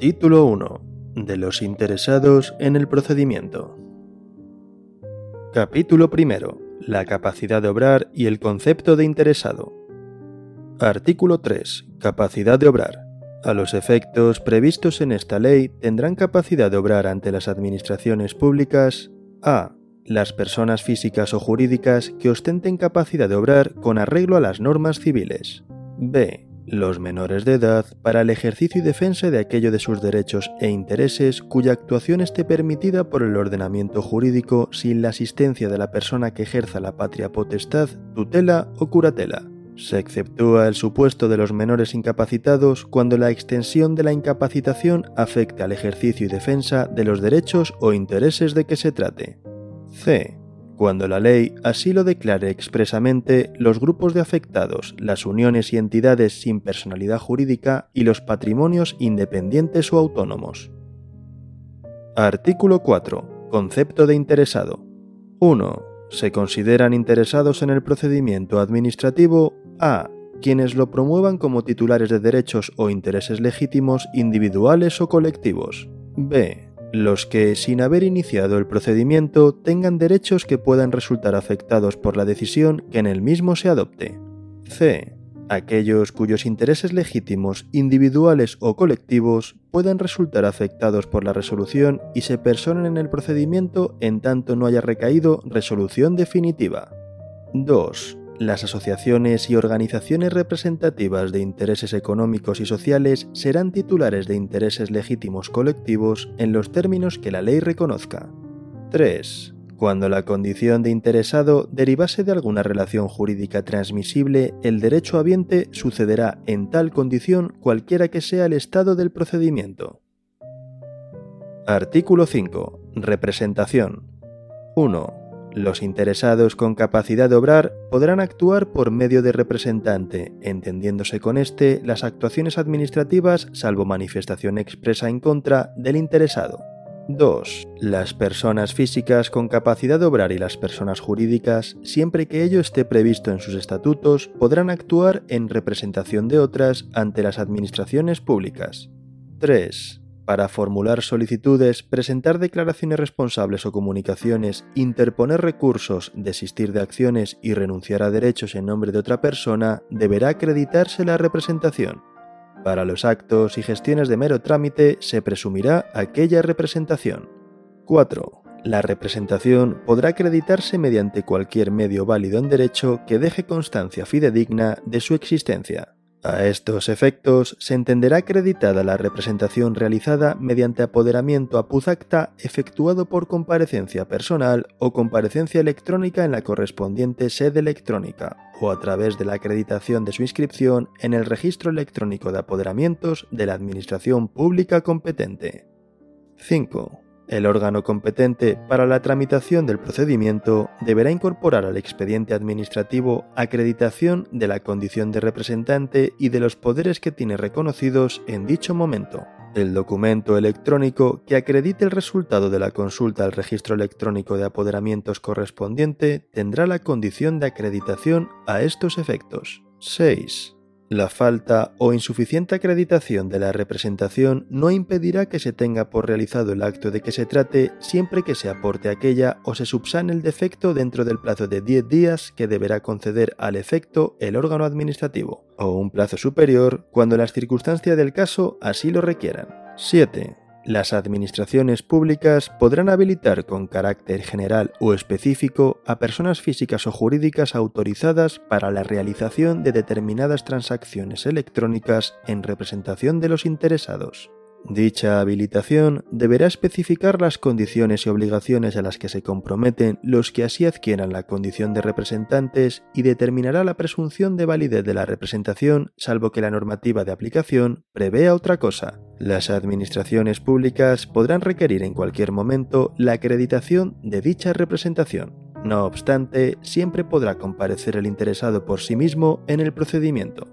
Título 1. De los interesados en el procedimiento. Capítulo 1. La capacidad de obrar y el concepto de interesado. Artículo 3. Capacidad de obrar. A los efectos previstos en esta ley tendrán capacidad de obrar ante las administraciones públicas a. Las personas físicas o jurídicas que ostenten capacidad de obrar con arreglo a las normas civiles. b los menores de edad para el ejercicio y defensa de aquello de sus derechos e intereses cuya actuación esté permitida por el ordenamiento jurídico sin la asistencia de la persona que ejerza la patria potestad, tutela o curatela. Se exceptúa el supuesto de los menores incapacitados cuando la extensión de la incapacitación afecte al ejercicio y defensa de los derechos o intereses de que se trate. C cuando la ley así lo declare expresamente, los grupos de afectados, las uniones y entidades sin personalidad jurídica y los patrimonios independientes o autónomos. Artículo 4. Concepto de interesado. 1. Se consideran interesados en el procedimiento administrativo a quienes lo promuevan como titulares de derechos o intereses legítimos individuales o colectivos. B los que, sin haber iniciado el procedimiento, tengan derechos que puedan resultar afectados por la decisión que en el mismo se adopte. C. Aquellos cuyos intereses legítimos, individuales o colectivos puedan resultar afectados por la resolución y se personen en el procedimiento en tanto no haya recaído resolución definitiva. 2 las asociaciones y organizaciones representativas de intereses económicos y sociales serán titulares de intereses legítimos colectivos en los términos que la ley reconozca. 3. Cuando la condición de interesado derivase de alguna relación jurídica transmisible, el derecho habiente sucederá en tal condición cualquiera que sea el estado del procedimiento. Artículo 5. Representación. 1. Los interesados con capacidad de obrar podrán actuar por medio de representante, entendiéndose con este las actuaciones administrativas salvo manifestación expresa en contra del interesado. 2. Las personas físicas con capacidad de obrar y las personas jurídicas, siempre que ello esté previsto en sus estatutos, podrán actuar en representación de otras ante las administraciones públicas. 3 para formular solicitudes, presentar declaraciones responsables o comunicaciones, interponer recursos, desistir de acciones y renunciar a derechos en nombre de otra persona, deberá acreditarse la representación. Para los actos y gestiones de mero trámite se presumirá aquella representación. 4. La representación podrá acreditarse mediante cualquier medio válido en derecho que deje constancia fidedigna de su existencia. A estos efectos, se entenderá acreditada la representación realizada mediante apoderamiento a puzacta efectuado por comparecencia personal o comparecencia electrónica en la correspondiente sede electrónica, o a través de la acreditación de su inscripción en el registro electrónico de apoderamientos de la Administración Pública competente. 5. El órgano competente para la tramitación del procedimiento deberá incorporar al expediente administrativo acreditación de la condición de representante y de los poderes que tiene reconocidos en dicho momento. El documento electrónico que acredite el resultado de la consulta al registro electrónico de apoderamientos correspondiente tendrá la condición de acreditación a estos efectos. 6. La falta o insuficiente acreditación de la representación no impedirá que se tenga por realizado el acto de que se trate siempre que se aporte aquella o se subsane el defecto dentro del plazo de 10 días que deberá conceder al efecto el órgano administrativo, o un plazo superior cuando las circunstancias del caso así lo requieran. 7. Las administraciones públicas podrán habilitar con carácter general o específico a personas físicas o jurídicas autorizadas para la realización de determinadas transacciones electrónicas en representación de los interesados. Dicha habilitación deberá especificar las condiciones y obligaciones a las que se comprometen los que así adquieran la condición de representantes y determinará la presunción de validez de la representación salvo que la normativa de aplicación prevea otra cosa. Las administraciones públicas podrán requerir en cualquier momento la acreditación de dicha representación. No obstante, siempre podrá comparecer el interesado por sí mismo en el procedimiento.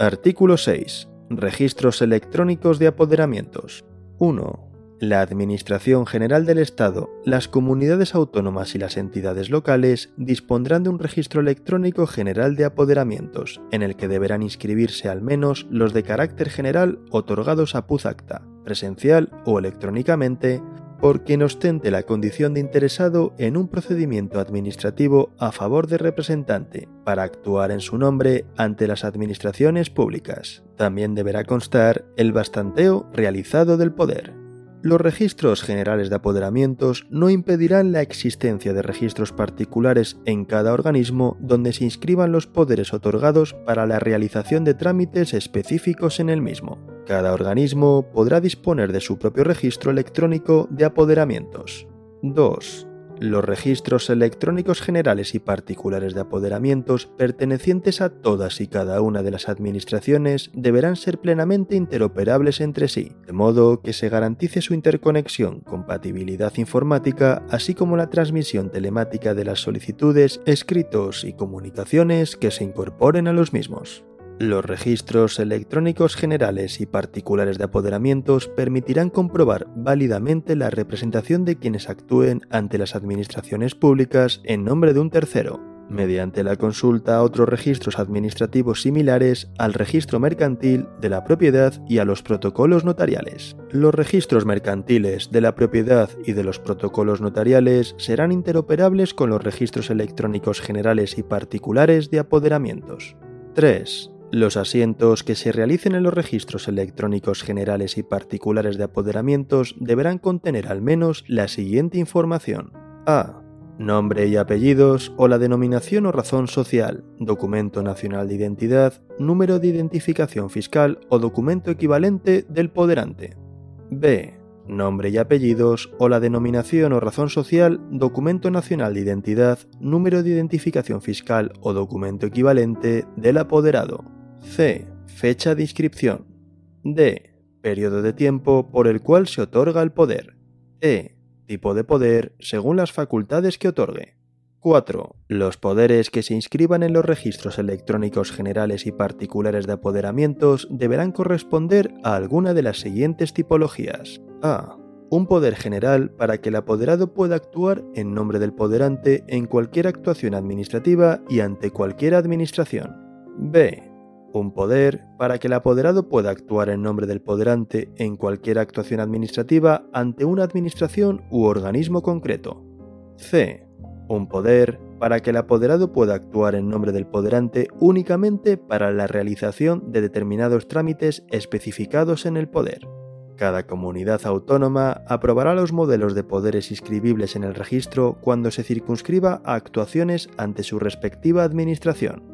Artículo 6 Registros electrónicos de apoderamientos. 1. La Administración General del Estado, las comunidades autónomas y las entidades locales dispondrán de un registro electrónico general de apoderamientos, en el que deberán inscribirse al menos los de carácter general otorgados a Puzacta, presencial o electrónicamente, por quien ostente la condición de interesado en un procedimiento administrativo a favor de representante para actuar en su nombre ante las administraciones públicas. También deberá constar el bastanteo realizado del poder. Los registros generales de apoderamientos no impedirán la existencia de registros particulares en cada organismo donde se inscriban los poderes otorgados para la realización de trámites específicos en el mismo. Cada organismo podrá disponer de su propio registro electrónico de apoderamientos. 2 los registros electrónicos generales y particulares de apoderamientos pertenecientes a todas y cada una de las administraciones deberán ser plenamente interoperables entre sí, de modo que se garantice su interconexión, compatibilidad informática, así como la transmisión telemática de las solicitudes, escritos y comunicaciones que se incorporen a los mismos. Los registros electrónicos generales y particulares de apoderamientos permitirán comprobar válidamente la representación de quienes actúen ante las administraciones públicas en nombre de un tercero, mediante la consulta a otros registros administrativos similares al registro mercantil de la propiedad y a los protocolos notariales. Los registros mercantiles de la propiedad y de los protocolos notariales serán interoperables con los registros electrónicos generales y particulares de apoderamientos. 3. Los asientos que se realicen en los registros electrónicos generales y particulares de apoderamientos deberán contener al menos la siguiente información. A. Nombre y apellidos o la denominación o razón social, documento nacional de identidad, número de identificación fiscal o documento equivalente del poderante. B. Nombre y apellidos o la denominación o razón social, documento nacional de identidad, número de identificación fiscal o documento equivalente del apoderado. C. Fecha de inscripción. D. Periodo de tiempo por el cual se otorga el poder. E. Tipo de poder según las facultades que otorgue. 4. Los poderes que se inscriban en los registros electrónicos generales y particulares de apoderamientos deberán corresponder a alguna de las siguientes tipologías. A. Un poder general para que el apoderado pueda actuar en nombre del poderante en cualquier actuación administrativa y ante cualquier administración. B un poder para que el apoderado pueda actuar en nombre del poderante en cualquier actuación administrativa ante una administración u organismo concreto. C. Un poder para que el apoderado pueda actuar en nombre del poderante únicamente para la realización de determinados trámites especificados en el poder. Cada comunidad autónoma aprobará los modelos de poderes inscribibles en el registro cuando se circunscriba a actuaciones ante su respectiva administración.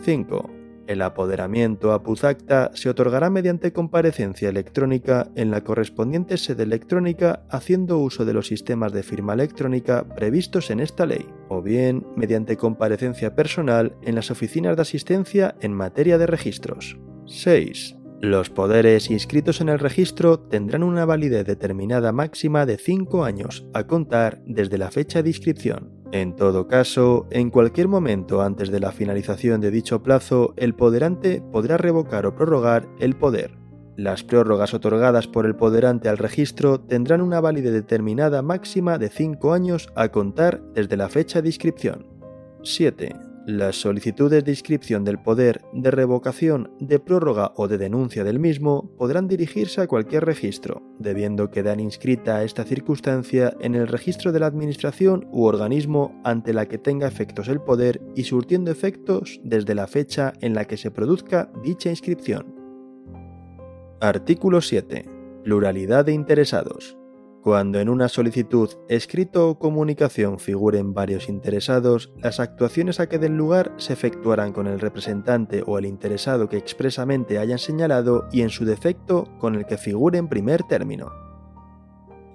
5. El apoderamiento a Puzacta se otorgará mediante comparecencia electrónica en la correspondiente sede electrónica haciendo uso de los sistemas de firma electrónica previstos en esta ley, o bien mediante comparecencia personal en las oficinas de asistencia en materia de registros. 6. Los poderes inscritos en el registro tendrán una validez determinada máxima de 5 años a contar desde la fecha de inscripción. En todo caso, en cualquier momento antes de la finalización de dicho plazo, el poderante podrá revocar o prorrogar el poder. Las prórrogas otorgadas por el poderante al registro tendrán una validez determinada máxima de 5 años a contar desde la fecha de inscripción. 7. Las solicitudes de inscripción del poder, de revocación, de prórroga o de denuncia del mismo podrán dirigirse a cualquier registro, debiendo quedar inscrita esta circunstancia en el registro de la Administración u organismo ante la que tenga efectos el poder y surtiendo efectos desde la fecha en la que se produzca dicha inscripción. Artículo 7. Pluralidad de interesados. Cuando en una solicitud, escrito o comunicación figuren varios interesados, las actuaciones a que den lugar se efectuarán con el representante o el interesado que expresamente hayan señalado y en su defecto con el que figure en primer término.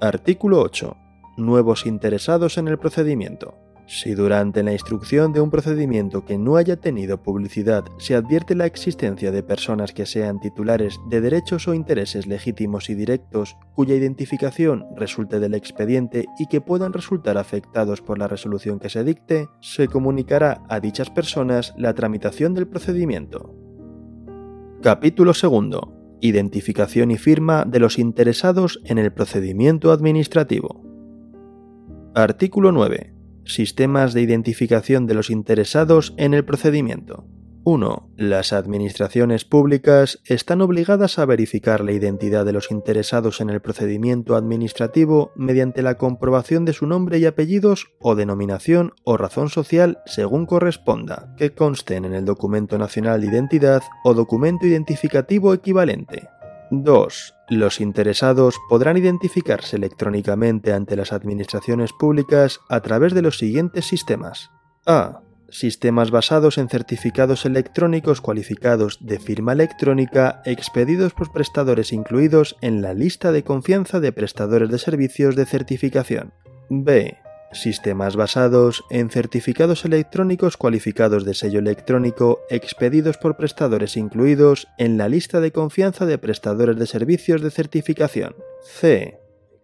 Artículo 8. Nuevos interesados en el procedimiento. Si durante la instrucción de un procedimiento que no haya tenido publicidad se advierte la existencia de personas que sean titulares de derechos o intereses legítimos y directos cuya identificación resulte del expediente y que puedan resultar afectados por la resolución que se dicte, se comunicará a dichas personas la tramitación del procedimiento. Capítulo 2. Identificación y firma de los interesados en el procedimiento administrativo. Artículo 9. Sistemas de identificación de los interesados en el procedimiento. 1. Las administraciones públicas están obligadas a verificar la identidad de los interesados en el procedimiento administrativo mediante la comprobación de su nombre y apellidos o denominación o razón social según corresponda, que consten en el documento nacional de identidad o documento identificativo equivalente. 2. Los interesados podrán identificarse electrónicamente ante las administraciones públicas a través de los siguientes sistemas. A sistemas basados en certificados electrónicos cualificados de firma electrónica expedidos por prestadores incluidos en la lista de confianza de prestadores de servicios de certificación. B. Sistemas basados en certificados electrónicos cualificados de sello electrónico expedidos por prestadores incluidos en la lista de confianza de prestadores de servicios de certificación. C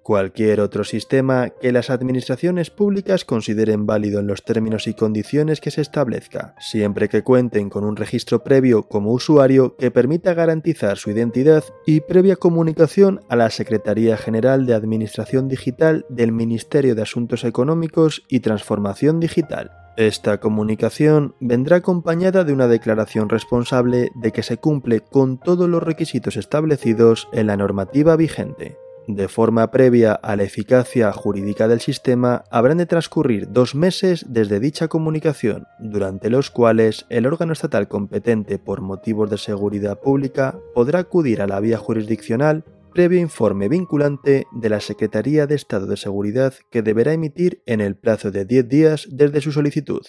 cualquier otro sistema que las administraciones públicas consideren válido en los términos y condiciones que se establezca, siempre que cuenten con un registro previo como usuario que permita garantizar su identidad y previa comunicación a la Secretaría General de Administración Digital del Ministerio de Asuntos Económicos y Transformación Digital. Esta comunicación vendrá acompañada de una declaración responsable de que se cumple con todos los requisitos establecidos en la normativa vigente. De forma previa a la eficacia jurídica del sistema, habrán de transcurrir dos meses desde dicha comunicación, durante los cuales el órgano estatal competente por motivos de seguridad pública podrá acudir a la vía jurisdiccional previo informe vinculante de la Secretaría de Estado de Seguridad que deberá emitir en el plazo de 10 días desde su solicitud.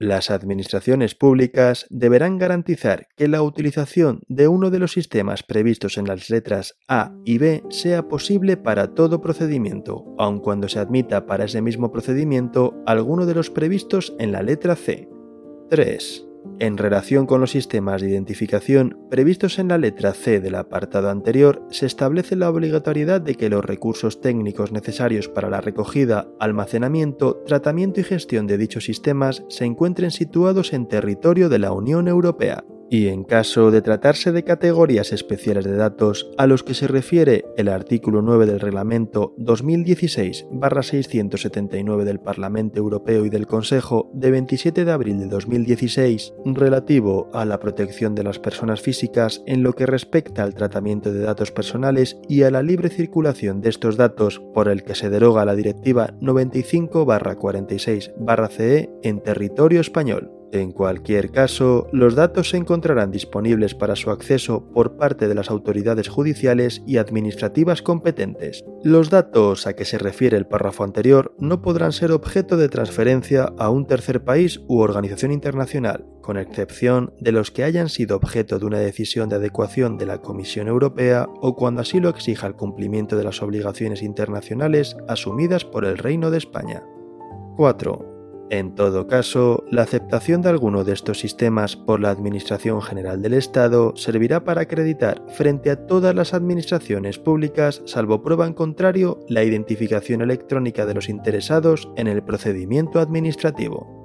Las administraciones públicas deberán garantizar que la utilización de uno de los sistemas previstos en las letras A y B sea posible para todo procedimiento, aun cuando se admita para ese mismo procedimiento alguno de los previstos en la letra C. 3. En relación con los sistemas de identificación previstos en la letra C del apartado anterior, se establece la obligatoriedad de que los recursos técnicos necesarios para la recogida, almacenamiento, tratamiento y gestión de dichos sistemas se encuentren situados en territorio de la Unión Europea y en caso de tratarse de categorías especiales de datos a los que se refiere el artículo 9 del Reglamento 2016-679 del Parlamento Europeo y del Consejo de 27 de abril de 2016 relativo a la protección de las personas físicas en lo que respecta al tratamiento de datos personales y a la libre circulación de estos datos por el que se deroga la Directiva 95-46-CE en territorio español. En cualquier caso, los datos se encontrarán disponibles para su acceso por parte de las autoridades judiciales y administrativas competentes. Los datos a que se refiere el párrafo anterior no podrán ser objeto de transferencia a un tercer país u organización internacional, con excepción de los que hayan sido objeto de una decisión de adecuación de la Comisión Europea o cuando así lo exija el cumplimiento de las obligaciones internacionales asumidas por el Reino de España. 4. En todo caso, la aceptación de alguno de estos sistemas por la Administración General del Estado servirá para acreditar frente a todas las administraciones públicas, salvo prueba en contrario, la identificación electrónica de los interesados en el procedimiento administrativo.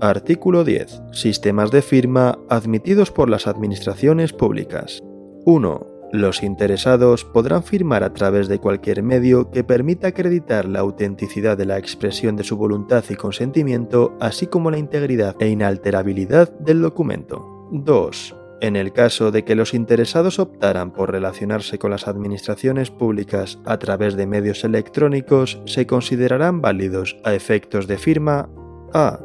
Artículo 10. Sistemas de firma admitidos por las administraciones públicas. 1. Los interesados podrán firmar a través de cualquier medio que permita acreditar la autenticidad de la expresión de su voluntad y consentimiento, así como la integridad e inalterabilidad del documento. 2. En el caso de que los interesados optaran por relacionarse con las administraciones públicas a través de medios electrónicos, se considerarán válidos a efectos de firma a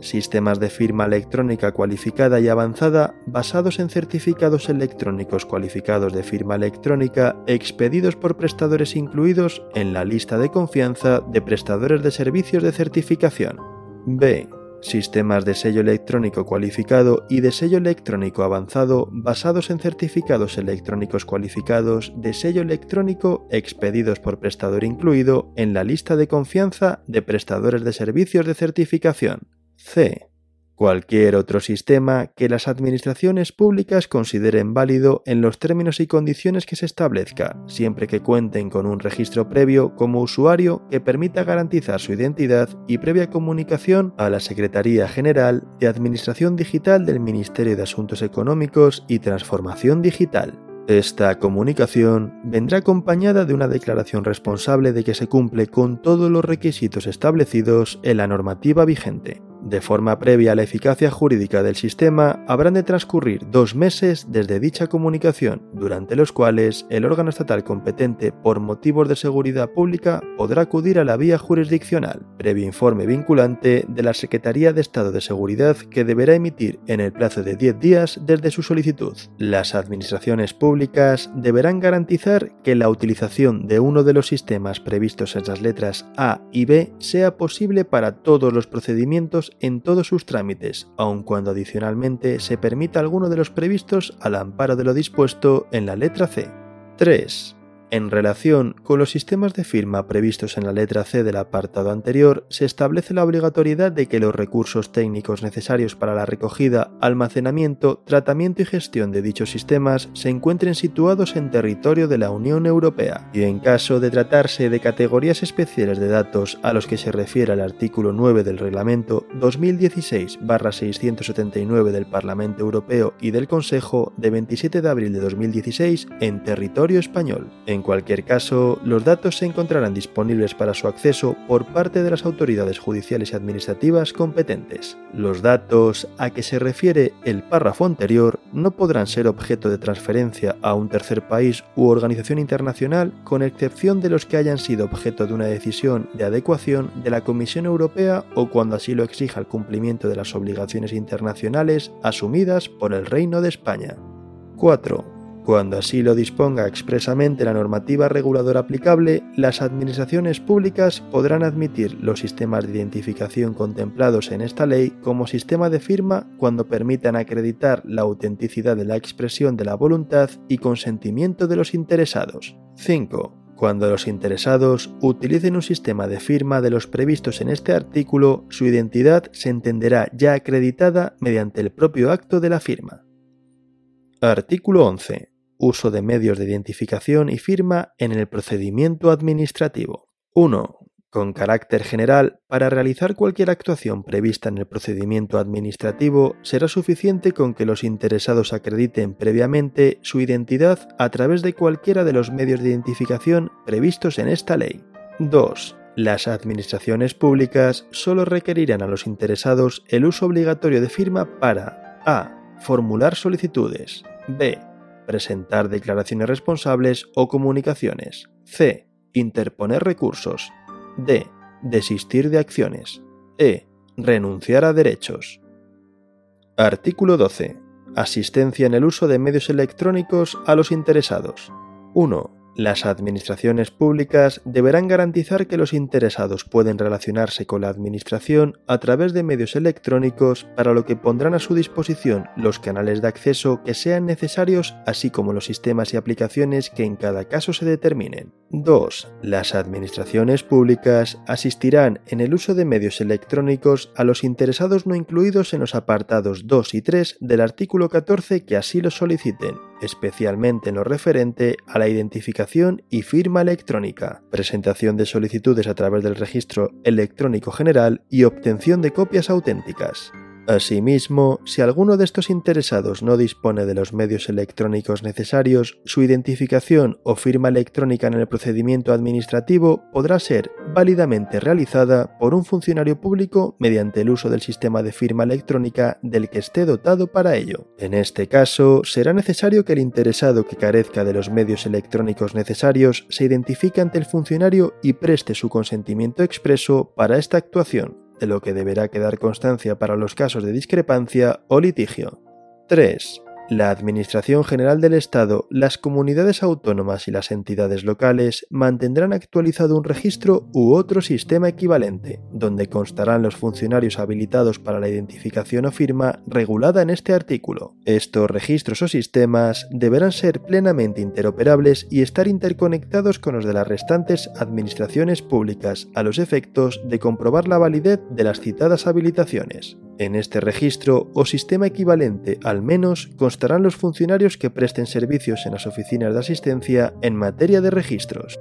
sistemas de firma electrónica cualificada y avanzada basados en certificados electrónicos cualificados de firma electrónica expedidos por prestadores incluidos en la lista de confianza de prestadores de servicios de certificación. B. Sistemas de sello electrónico cualificado y de sello electrónico avanzado basados en certificados electrónicos cualificados de sello electrónico expedidos por prestador incluido en la lista de confianza de prestadores de servicios de certificación. C. Cualquier otro sistema que las administraciones públicas consideren válido en los términos y condiciones que se establezca, siempre que cuenten con un registro previo como usuario que permita garantizar su identidad y previa comunicación a la Secretaría General de Administración Digital del Ministerio de Asuntos Económicos y Transformación Digital. Esta comunicación vendrá acompañada de una declaración responsable de que se cumple con todos los requisitos establecidos en la normativa vigente. De forma previa a la eficacia jurídica del sistema, habrán de transcurrir dos meses desde dicha comunicación, durante los cuales el órgano estatal competente por motivos de seguridad pública podrá acudir a la vía jurisdiccional, previo informe vinculante de la Secretaría de Estado de Seguridad que deberá emitir en el plazo de 10 días desde su solicitud. Las administraciones públicas deberán garantizar que la utilización de uno de los sistemas previstos en las letras A y B sea posible para todos los procedimientos en todos sus trámites, aun cuando adicionalmente se permita alguno de los previstos al amparo de lo dispuesto en la letra C. 3. En relación con los sistemas de firma previstos en la letra C del apartado anterior, se establece la obligatoriedad de que los recursos técnicos necesarios para la recogida, almacenamiento, tratamiento y gestión de dichos sistemas se encuentren situados en territorio de la Unión Europea, y en caso de tratarse de categorías especiales de datos a los que se refiere el artículo 9 del Reglamento 2016-679 del Parlamento Europeo y del Consejo de 27 de abril de 2016 en territorio español. En cualquier caso, los datos se encontrarán disponibles para su acceso por parte de las autoridades judiciales y administrativas competentes. Los datos a que se refiere el párrafo anterior no podrán ser objeto de transferencia a un tercer país u organización internacional con excepción de los que hayan sido objeto de una decisión de adecuación de la Comisión Europea o cuando así lo exija el cumplimiento de las obligaciones internacionales asumidas por el Reino de España. 4. Cuando así lo disponga expresamente la normativa reguladora aplicable, las administraciones públicas podrán admitir los sistemas de identificación contemplados en esta ley como sistema de firma cuando permitan acreditar la autenticidad de la expresión de la voluntad y consentimiento de los interesados. 5 cuando los interesados utilicen un sistema de firma de los previstos en este artículo, su identidad se entenderá ya acreditada mediante el propio acto de la firma. Artículo 11 uso de medios de identificación y firma en el procedimiento administrativo. 1 con carácter general, para realizar cualquier actuación prevista en el procedimiento administrativo, será suficiente con que los interesados acrediten previamente su identidad a través de cualquiera de los medios de identificación previstos en esta ley. 2. Las administraciones públicas solo requerirán a los interesados el uso obligatorio de firma para a. formular solicitudes, b presentar declaraciones responsables o comunicaciones. C. Interponer recursos. D. Desistir de acciones. E. Renunciar a derechos. Artículo 12. Asistencia en el uso de medios electrónicos a los interesados. 1. Las administraciones públicas deberán garantizar que los interesados pueden relacionarse con la Administración a través de medios electrónicos para lo que pondrán a su disposición los canales de acceso que sean necesarios así como los sistemas y aplicaciones que en cada caso se determinen. 2. Las administraciones públicas asistirán en el uso de medios electrónicos a los interesados no incluidos en los apartados 2 y 3 del artículo 14 que así lo soliciten especialmente en lo referente a la identificación y firma electrónica, presentación de solicitudes a través del registro electrónico general y obtención de copias auténticas. Asimismo, si alguno de estos interesados no dispone de los medios electrónicos necesarios, su identificación o firma electrónica en el procedimiento administrativo podrá ser válidamente realizada por un funcionario público mediante el uso del sistema de firma electrónica del que esté dotado para ello. En este caso, será necesario que el interesado que carezca de los medios electrónicos necesarios se identifique ante el funcionario y preste su consentimiento expreso para esta actuación de lo que deberá quedar constancia para los casos de discrepancia o litigio. 3 la Administración General del Estado, las comunidades autónomas y las entidades locales mantendrán actualizado un registro u otro sistema equivalente, donde constarán los funcionarios habilitados para la identificación o firma regulada en este artículo. Estos registros o sistemas deberán ser plenamente interoperables y estar interconectados con los de las restantes administraciones públicas a los efectos de comprobar la validez de las citadas habilitaciones. En este registro o sistema equivalente al menos constarán los funcionarios que presten servicios en las oficinas de asistencia en materia de registros.